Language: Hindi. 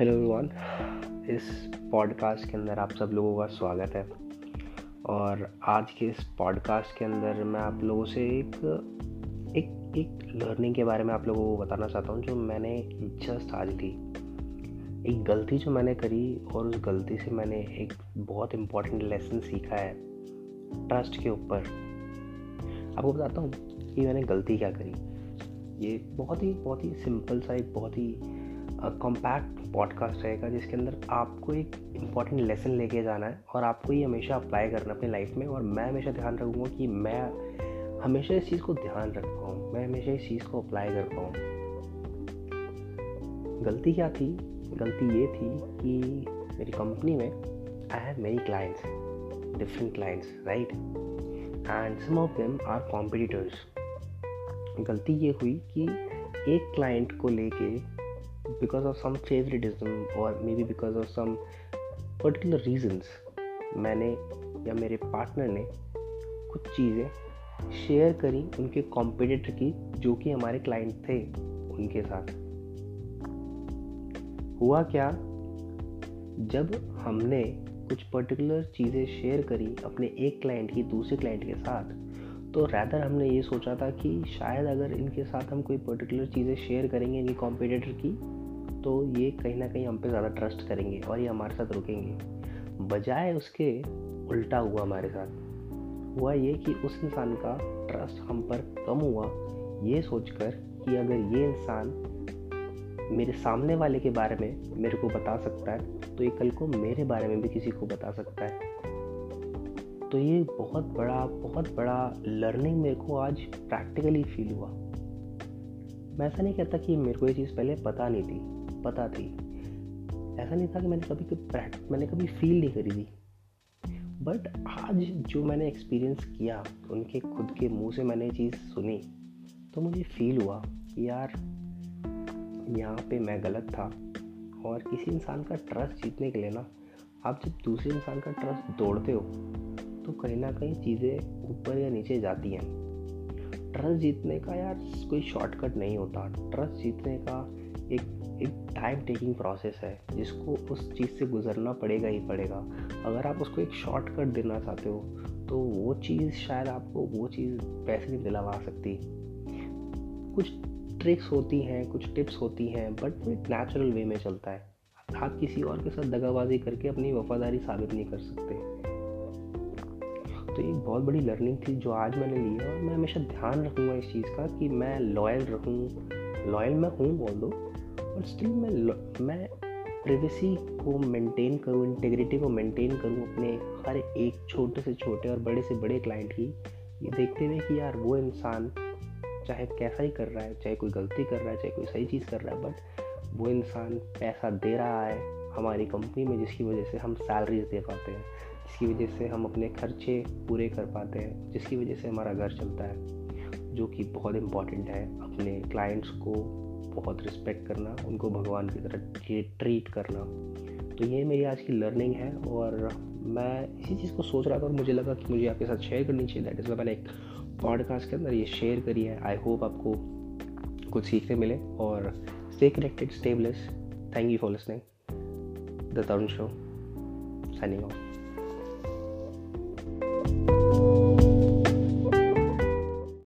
हेलो एवरीवन इस पॉडकास्ट के अंदर आप सब लोगों का स्वागत है। और आज के इस पॉडकास्ट के अंदर मैं आप लोगों से एक एक एक लर्निंग के बारे में आप लोगों को बताना चाहता हूँ, जो मैंने जस्ट आज ली एक गलती जो मैंने करी और उस गलती से मैंने एक बहुत इम्पोर्टेंट लेसन सीखा है ट्रस्ट के ऊपर। आपको बताता हूँ कि मैंने गलती क्या करी। ये बहुत ही बहुत ही सिंपल सा, एक बहुत ही कॉम्पैक्ट पॉडकास्ट रहेगा, जिसके अंदर आपको एक इंपॉर्टेंट लेसन लेके जाना है और आपको ये हमेशा अप्लाई करना अपनी लाइफ में और मैं हमेशा ध्यान रखूँगा कि मैं हमेशा इस चीज़ को ध्यान रख पाऊँ मैं हमेशा इस चीज़ को अप्लाई कर पाऊँ गलती क्या थी? गलती ये थी कि मेरी कंपनी में I have many clients different clients right and some of them are competitors गलती ये हुई कि एक क्लाइंट को लेके because of some favoritism or maybe because of some particular reasons, मैंने या मेरे पार्टनर ने कुछ चीज़ें शेयर करी उनके कॉम्पिटिटर की, जो कि हमारे क्लाइंट थे उनके साथ। हुआ क्या? जब हमने कुछ पर्टिकुलर चीज़ें शेयर करी अपने एक क्लाइंट की, दूसरे क्लाइंट के साथ तो रैदर हमने ये सोचा था कि शायद अगर इनके साथ हम कोई पर्टिकुलर चीज़ें शेयर करेंगे इनकी कॉम्पिटिटर की तो ये कहीं ना कहीं हम पे ज़्यादा ट्रस्ट करेंगे और ये हमारे साथ रुकेंगे। बजाय उसके उल्टा हुआ हमारे साथ, हुआ ये कि उस इंसान का ट्रस्ट हम पर कम हुआ। ये सोचकर कि अगर ये इंसान मेरे सामने वाले के बारे में मेरे को बता सकता है तो ये कल को मेरे बारे में भी किसी को बता सकता है। तो ये बहुत बड़ा बहुत बड़ा लर्निंग मेरे को आज प्रैक्टिकली फील हुआ। मैं ऐसा नहीं कहता कि मेरे को ये चीज़ पहले पता नहीं थी। पता थी। ऐसा नहीं था कि मैंने कभी कोई मैंने कभी फील नहीं करी थी। बट आज जो मैंने एक्सपीरियंस किया, उनके खुद के मुँह से मैंने चीज़ सुनी तो मुझे फील हुआ कि यार, यहाँ पे मैं गलत था। और किसी इंसान का ट्रस्ट जीतने के लिए ना, आप जब दूसरे इंसान का ट्रस्ट तोड़ते हो तो कहीं ना कहीं चीज़ें ऊपर या नीचे जाती हैं। ट्रस्ट जीतने का यार कोई शॉर्टकट नहीं होता। ट्रस्ट जीतने का एक एक टाइम टेकिंग प्रोसेस है, जिसको उस चीज़ से गुजरना पड़ेगा ही पड़ेगा। अगर आप उसको एक शॉर्टकट देना चाहते हो तो वो चीज़ शायद आपको वो चीज़ पैसे नहीं दिलवा सकती। कुछ ट्रिक्स होती हैं, कुछ टिप्स होती हैं बट वो एक नेचुरल वे में चलता है। आप किसी और के साथ दगाबाजी करके अपनी वफादारी साबित नहीं कर सकते। तो एक बहुत बड़ी लर्निंग थी जो आज मैंने ली है, और मैं हमेशा ध्यान रखूँगा इस चीज़ का कि मैं लॉयल रहूँ लॉयल मैं हूँ बोल दो और स्टिल मैं मैं प्रिवेसी को मेंटेन करूँ इंटेग्रिटी को मेंटेन करूँ अपने हर एक छोटे से छोटे और बड़े से बड़े क्लाइंट की, ये देखते हुए कि यार वो इंसान चाहे कैसा ही कर रहा है, चाहे कोई गलती कर रहा है, चाहे कोई सही चीज़ कर रहा है बट वो इंसान पैसा दे रहा है हमारी कंपनी में जिसकी वजह से हम सैलरीज दे पाते हैं, जिसकी वजह से हम अपने खर्चे पूरे कर पाते हैं, जिसकी वजह से हमारा घर चलता है। जो कि बहुत इंपॉर्टेंट है, अपने क्लाइंट्स को बहुत रिस्पेक्ट करना, उनको भगवान की तरह ट्रीट करना। तो ये मेरी आज की लर्निंग है और मैं इसी चीज़ को सोच रहा था और मुझे लगा कि मुझे आपके साथ शेयर करनी चाहिए। दैट इज़ मैंने एक पॉडकास्ट के अंदर ये शेयर करी है। आई होप आपको कुछ सीखने मिले और stay connected stay blessed thank you for listening the Tarun show signing off